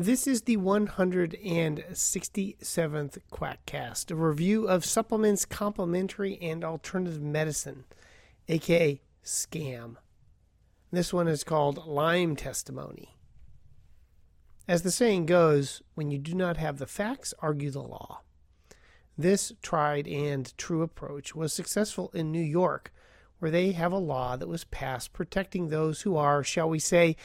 This is the 167th Quackcast, a review of supplements, complementary, and alternative medicine, aka scam. This one is called Lyme Testimony. As the saying goes, when you do not have the facts, argue the law. This tried and true approach was successful in New York, where they have a law that was passed protecting those who are, shall we say,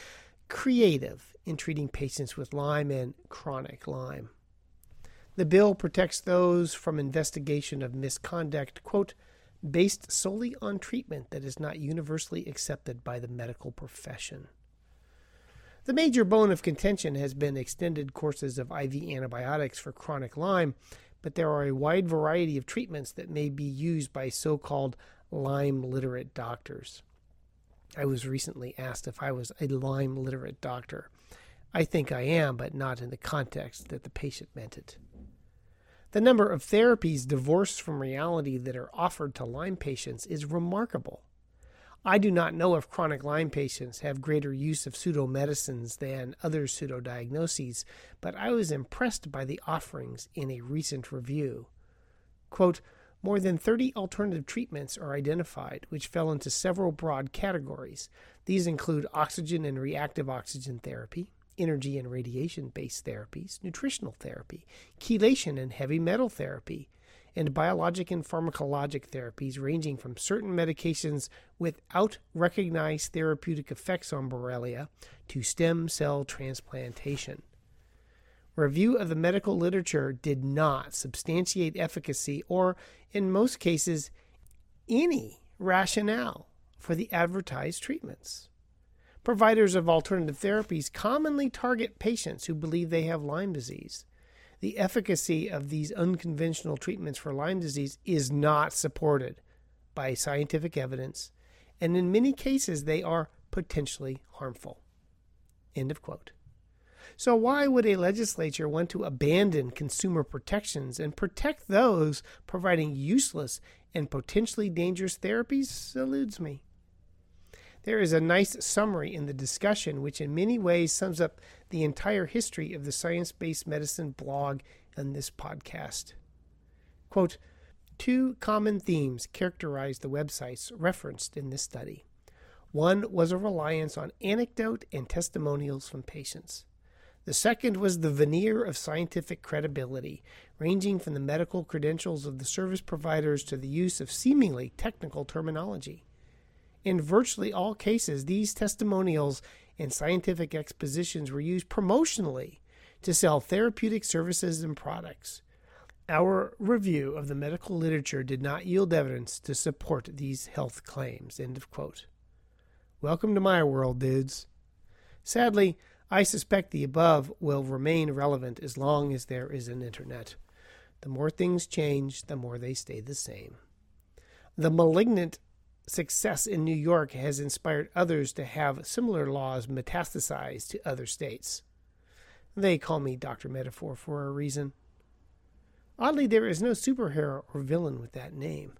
creative in treating patients with Lyme and chronic Lyme. The bill protects those from investigation of misconduct, quote, based solely on treatment that is not universally accepted by the medical profession. The major bone of contention has been extended courses of IV antibiotics for chronic Lyme, but there are a wide variety of treatments that may be used by so called Lyme literate doctors. I was recently asked if I was a Lyme literate doctor. I think I am, but not in the context that the patient meant it. The number of therapies divorced from reality that are offered to Lyme patients is remarkable. I do not know if chronic Lyme patients have greater use of pseudomedicines than other pseudodiagnoses, but I was impressed by the offerings in a recent review. Quote, more than 30 alternative treatments are identified, which fell into several broad categories. These include oxygen and reactive oxygen therapy, energy and radiation based therapies, nutritional therapy, chelation and heavy metal therapy, and biologic and pharmacologic therapies ranging from certain medications without recognized therapeutic effects on Borrelia to stem cell transplantation. Review of the medical literature did not substantiate efficacy or, in most cases, any rationale for the advertised treatments. Providers of alternative therapies commonly target patients who believe they have Lyme disease the efficacy of these unconventional treatments for Lyme disease is not supported by scientific evidence, and in many cases they are potentially harmful. End of quote. So, why would a legislature want to abandon consumer protections and protect those providing useless and potentially dangerous therapies? Eludes me. There is a nice summary in the discussion, which in many ways sums up the entire history of the science based medicine blog and this podcast. Quote, Two common themes characterize the websites referenced in this study. One was a reliance on anecdote and testimonials from patients. The second was the veneer of scientific credibility, ranging from the medical credentials of the service providers to the use of seemingly technical terminology. In virtually all cases, these testimonials and scientific expositions were used promotionally to sell therapeutic services and products. Our review of the medical literature did not yield evidence to support these health claims. End of quote. Welcome to my world, dudes. Sadly, I suspect the above will remain relevant as long as there is an internet. The more things change, the more they stay the same. The malignant success in New York has inspired others to have similar laws metastasized to other states. They call me Dr. Metaphor for a reason. Oddly, there is no superhero or villain with that name.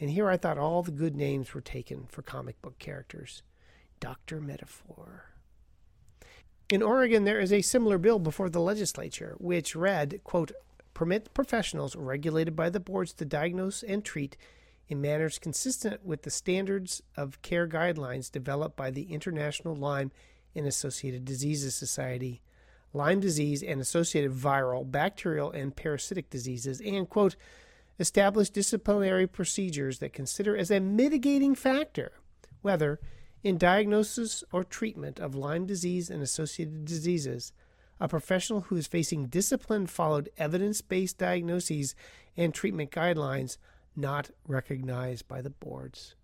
And here I thought all the good names were taken for comic book characters. Dr. Metaphor. In Oregon, there is a similar bill before the legislature, which read, quote, permit professionals regulated by the boards to diagnose and treat in manners consistent with the standards of care guidelines developed by the International Lyme and Associated Diseases Society, Lyme disease and associated viral, bacterial, and parasitic diseases, and, quote, establish disciplinary procedures that consider as a mitigating factor whether, in diagnosis or treatment of Lyme disease and associated diseases, a professional who is facing discipline followed evidence based diagnoses and treatment guidelines not recognized by the boards.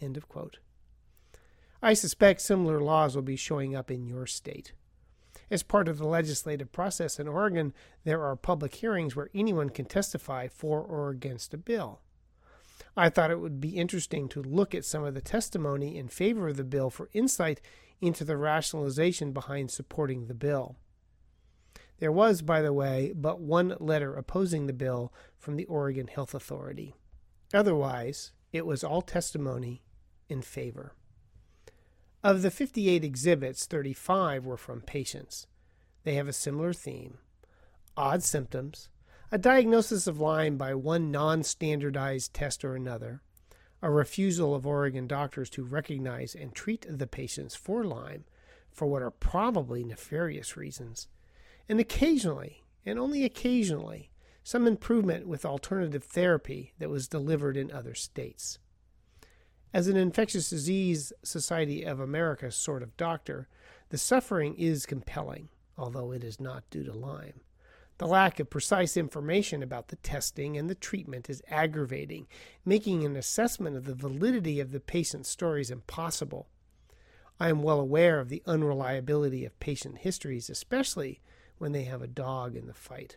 End of quote. I suspect similar laws will be showing up in your state. As part of the legislative process in Oregon, there are public hearings where anyone can testify for or against a bill. I thought it would be interesting to look at some of the testimony in favor of the bill for insight into the rationalization behind supporting the bill. There was, by the way, but one letter opposing the bill from the Oregon Health Authority. Otherwise, it was all testimony in favor. Of the 58 exhibits, 35 were from patients. they have a similar theme odd symptoms, a diagnosis of Lyme by one non standardized test or another, a refusal of Oregon doctors to recognize and treat the patients for Lyme for what are probably nefarious reasons, and occasionally, and only occasionally, some improvement with alternative therapy that was delivered in other states. As an infectious disease Society of America sort of doctor, the suffering is compelling, although it is not due to Lyme. The lack of precise information about the testing and the treatment is aggravating, making an assessment of the validity of the patient's stories impossible. I am well aware of the unreliability of patient histories, especially when they have a dog in the fight.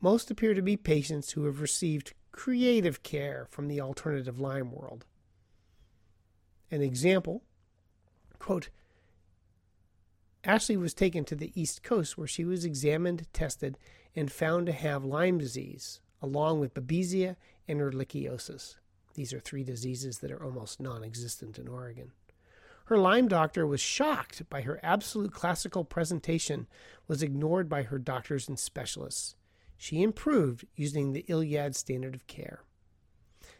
Most appear to be patients who have received creative care from the alternative Lyme world. An example quote, Ashley was taken to the East Coast where she was examined, tested, and found to have Lyme disease, along with Babesia and Ehrlichiosis. These are three diseases that are almost non existent in Oregon. Her Lyme doctor was shocked by her absolute classical presentation was ignored by her doctors and specialists. She improved using the ILADS standard of care.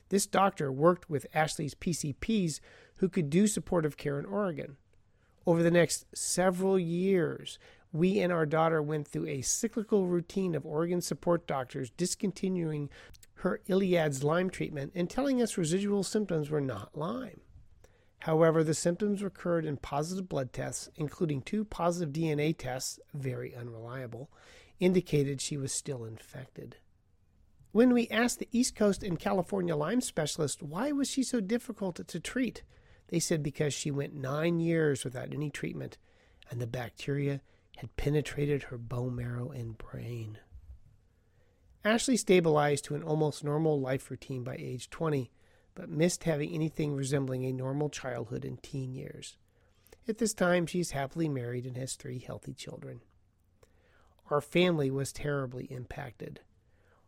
This doctor worked with Ashley's PCPs who could do supportive care in Oregon. Over the next several years, we and our daughter went through a cyclical routine of Oregon support doctors discontinuing her ILADS Lyme treatment and telling us residual symptoms were not Lyme. However, the symptoms recurred in positive blood tests, including two positive DNA tests, very unreliable, indicated she was still infected. When we asked the East Coast and California Lyme specialist why was she so difficult to treat, they said because she went nine years without any treatment and the bacteria had penetrated her bone marrow and brain. Ashley stabilized to an almost normal life routine by age 20 but missed having anything resembling a normal childhood in teen years. At this time, she is happily married and has three healthy children. Our family was terribly impacted.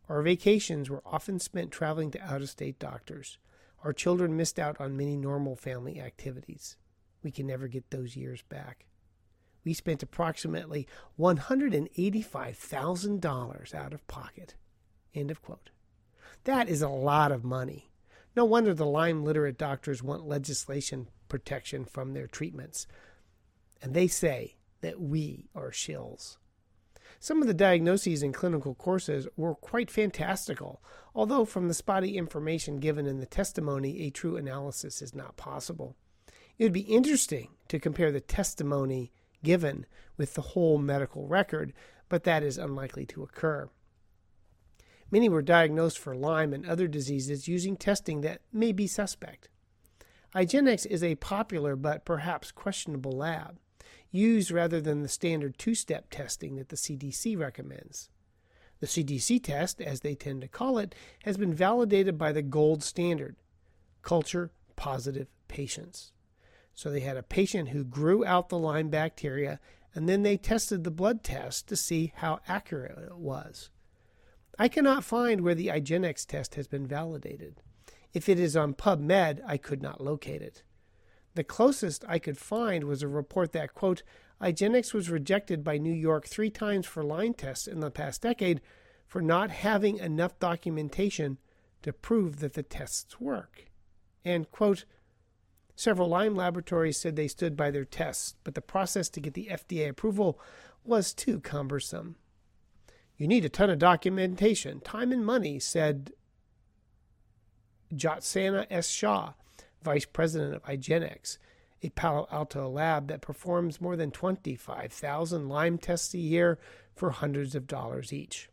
Our vacations were often spent traveling to out of state doctors. Our children missed out on many normal family activities. We can never get those years back. We spent approximately $185,000 out of pocket. End of quote. That is a lot of money. No wonder the Lyme literate doctors want legislation protection from their treatments. And they say that we are shills. Some of the diagnoses in clinical courses were quite fantastical, although from the spotty information given in the testimony, a true analysis is not possible. It would be interesting to compare the testimony given with the whole medical record, but that is unlikely to occur. Many were diagnosed for Lyme and other diseases using testing that may be suspect. IGeneX is a popular but perhaps questionable lab, used rather than the standard two step testing that the CDC recommends. The CDC test, as they tend to call it, has been validated by the gold standard culture positive patients. So they had a patient who grew out the Lyme bacteria, and then they tested the blood test to see how accurate it was. I cannot find where the IGeneX test has been validated. If it is on PubMed, I could not locate it. The closest I could find was a report that, quote, IGeneX was rejected by New York three times for Lyme tests in the past decade for not having enough documentation to prove that the tests work. And, quote, several Lyme laboratories said they stood by their tests, but the process to get the FDA approval was too cumbersome. You need a ton of documentation, time and money, said Jyotsna S. Shah, vice president of IGeneX, a Palo Alto lab that performs more than 25,000 Lyme tests a year for hundreds of dollars each.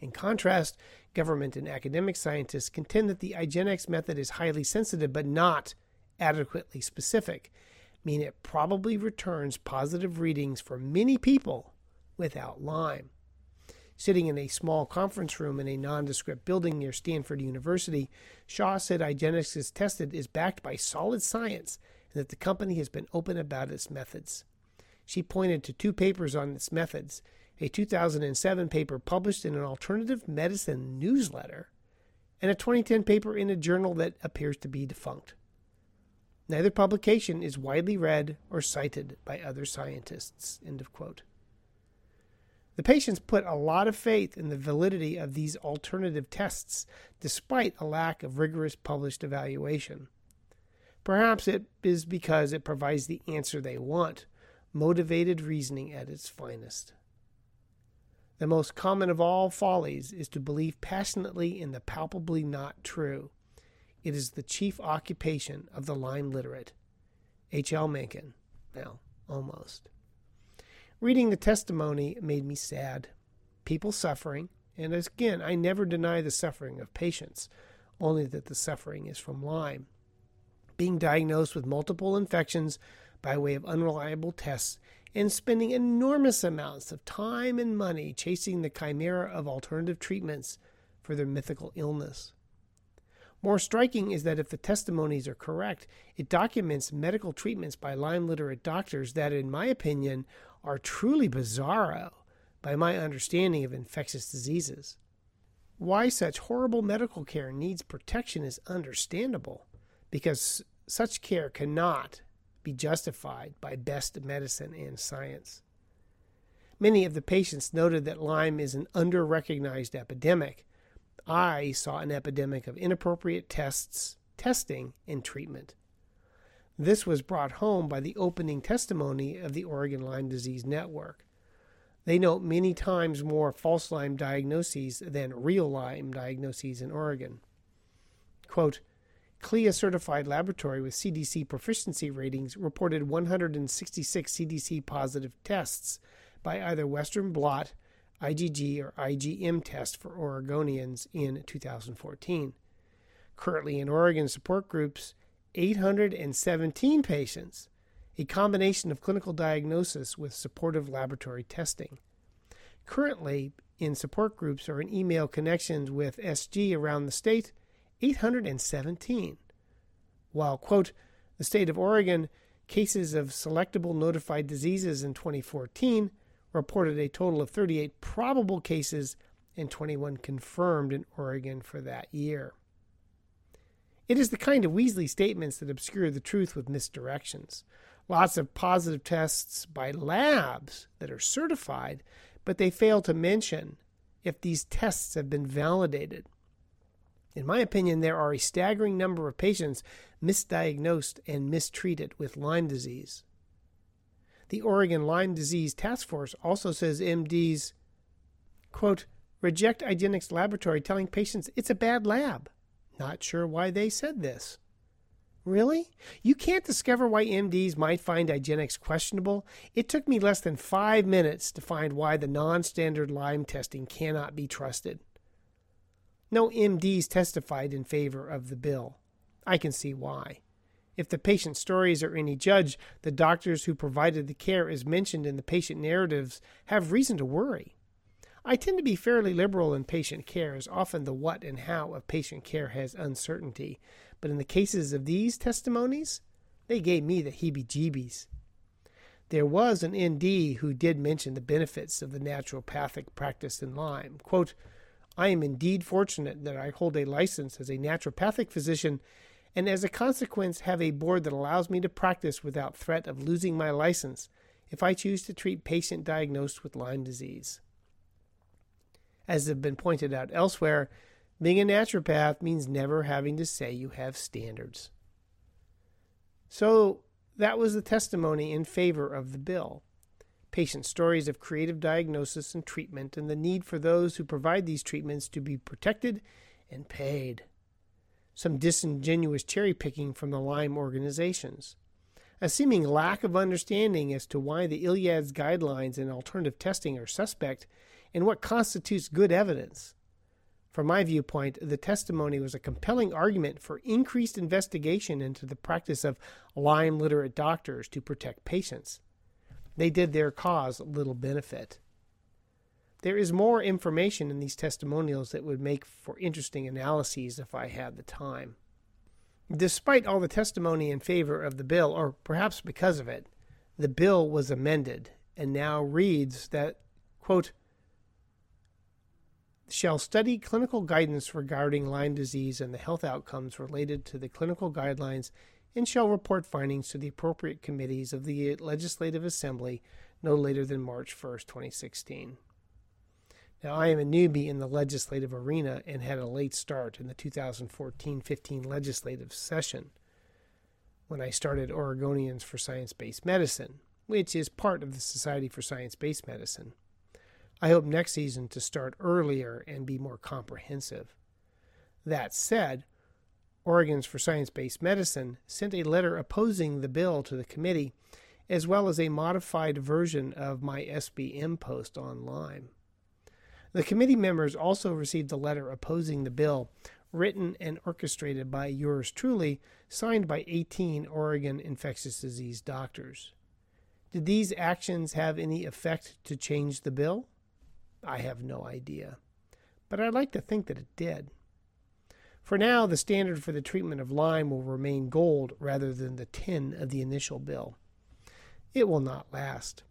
In contrast, government and academic scientists contend that the IGeneX method is highly sensitive but not adequately specific, meaning it probably returns positive readings for many people without Lyme sitting in a small conference room in a nondescript building near Stanford University, Shah said IGeneX is tested is backed by solid science and that the company has been open about its methods. She pointed to two papers on its methods a 2007 paper published in an alternative medicine newsletter, and a 2010 paper in a journal that appears to be defunct. Neither publication is widely read or cited by other scientists. End of quote. The patients put a lot of faith in the validity of these alternative tests despite a lack of rigorous published evaluation. Perhaps it is because it provides the answer they want, motivated reasoning at its finest. The most common of all follies is to believe passionately in the palpably not true. It is the chief occupation of the Lyme literate. H. L. Mencken. Well, almost. Reading the testimony made me sad. People suffering, and again, I never deny the suffering of patients, only that the suffering is from Lyme. Being diagnosed with multiple infections by way of unreliable tests and spending enormous amounts of time and money chasing the chimera of alternative treatments for their mythical illness. More striking is that if the testimonies are correct, it documents medical treatments by Lyme literate doctors that, in my opinion, are truly bizarro by my understanding of infectious diseases. Why such horrible medical care needs protection is understandable, because such care cannot be justified by best medicine and science. Many of the patients noted that Lyme is an under recognized epidemic, I saw an epidemic of inappropriate tests, testing, and treatment. This was brought home by the opening testimony of the Oregon Lyme Disease Network. They note many times more false Lyme diagnoses than real Lyme diagnoses in Oregon. Quote, CLIA certified laboratory with CDC proficiency ratings reported 166 CDC positive tests by either Western blot IgG or IgM test for Oregonians in 2014. Currently in Oregon support groups, 817 patients, a combination of clinical diagnosis with supportive laboratory testing. Currently in support groups or in email connections with SG around the state, 817. While, quote, the state of Oregon cases of selectable notified diseases in 2014 reported a total of 38 probable cases and 21 confirmed in Oregon for that year. It is the kind of Weasley statements that obscure the truth with misdirections. Lots of positive tests by labs that are certified, but they fail to mention if these tests have been validated. In my opinion, there are a staggering number of patients misdiagnosed and mistreated with Lyme disease. The Oregon Lyme Disease Task Force also says MDs, quote, reject IGeneX laboratory telling patients it's a bad lab. Not sure why they said this. Really? You can't discover why MDs might find IGeneX questionable? It took me less than five minutes to find why the non standard Lyme testing cannot be trusted. No MDs testified in favor of the bill. I can see why. If the patient stories are any judge, the doctors who provided the care as mentioned in the patient narratives have reason to worry. I tend to be fairly liberal in patient care, as often the what and how of patient care has uncertainty, but in the cases of these testimonies, they gave me the heebie jeebies. There was an ND who did mention the benefits of the naturopathic practice in Lyme. Quote, I am indeed fortunate that I hold a license as a naturopathic physician and as a consequence have a board that allows me to practice without threat of losing my license if I choose to treat patient diagnosed with Lyme disease. As have been pointed out elsewhere, being a naturopath means never having to say you have standards. So that was the testimony in favor of the bill. Patient stories of creative diagnosis and treatment, and the need for those who provide these treatments to be protected and paid some disingenuous cherry picking from the Lyme organizations, a seeming lack of understanding as to why the ILADS guidelines and alternative testing are suspect and what constitutes good evidence. From my viewpoint, the testimony was a compelling argument for increased investigation into the practice of Lyme literate doctors to protect patients. They did their cause little benefit. There is more information in these testimonials that would make for interesting analyses if I had the time. Despite all the testimony in favor of the bill, or perhaps because of it, the bill was amended and now reads that, quote, shall study clinical guidance regarding Lyme disease and the health outcomes related to the clinical guidelines and shall report findings to the appropriate committees of the Legislative Assembly no later than March 1st, 2016. Now, I am a newbie in the legislative arena and had a late start in the 2014 15 legislative session when I started Oregonians for Science Based Medicine, which is part of the Society for Science Based Medicine. I hope next season to start earlier and be more comprehensive. That said, Oregons for Science Based Medicine sent a letter opposing the bill to the committee, as well as a modified version of my SBM post online. The committee members also received a letter opposing the bill, written and orchestrated by yours truly, signed by 18 Oregon infectious disease doctors. Did these actions have any effect to change the bill? I have no idea. But I'd like to think that it did. For now, the standard for the treatment of Lyme will remain gold rather than the tin of the initial bill. It will not last.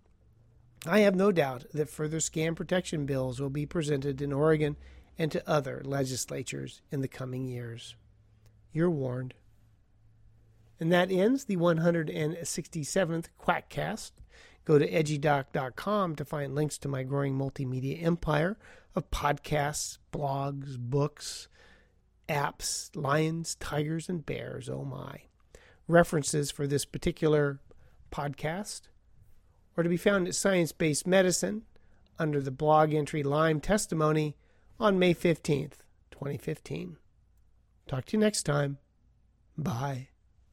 I have no doubt that further scam protection bills will be presented in Oregon and to other legislatures in the coming years. You're warned. And that ends the 167th Quackcast. Go to edgydoc.com to find links to my growing multimedia empire of podcasts, blogs, books, apps, lions, tigers, and bears. Oh my. References for this particular podcast are to be found at Science Based Medicine under the blog entry Lyme Testimony on May 15th, 2015. Talk to you next time. Bye.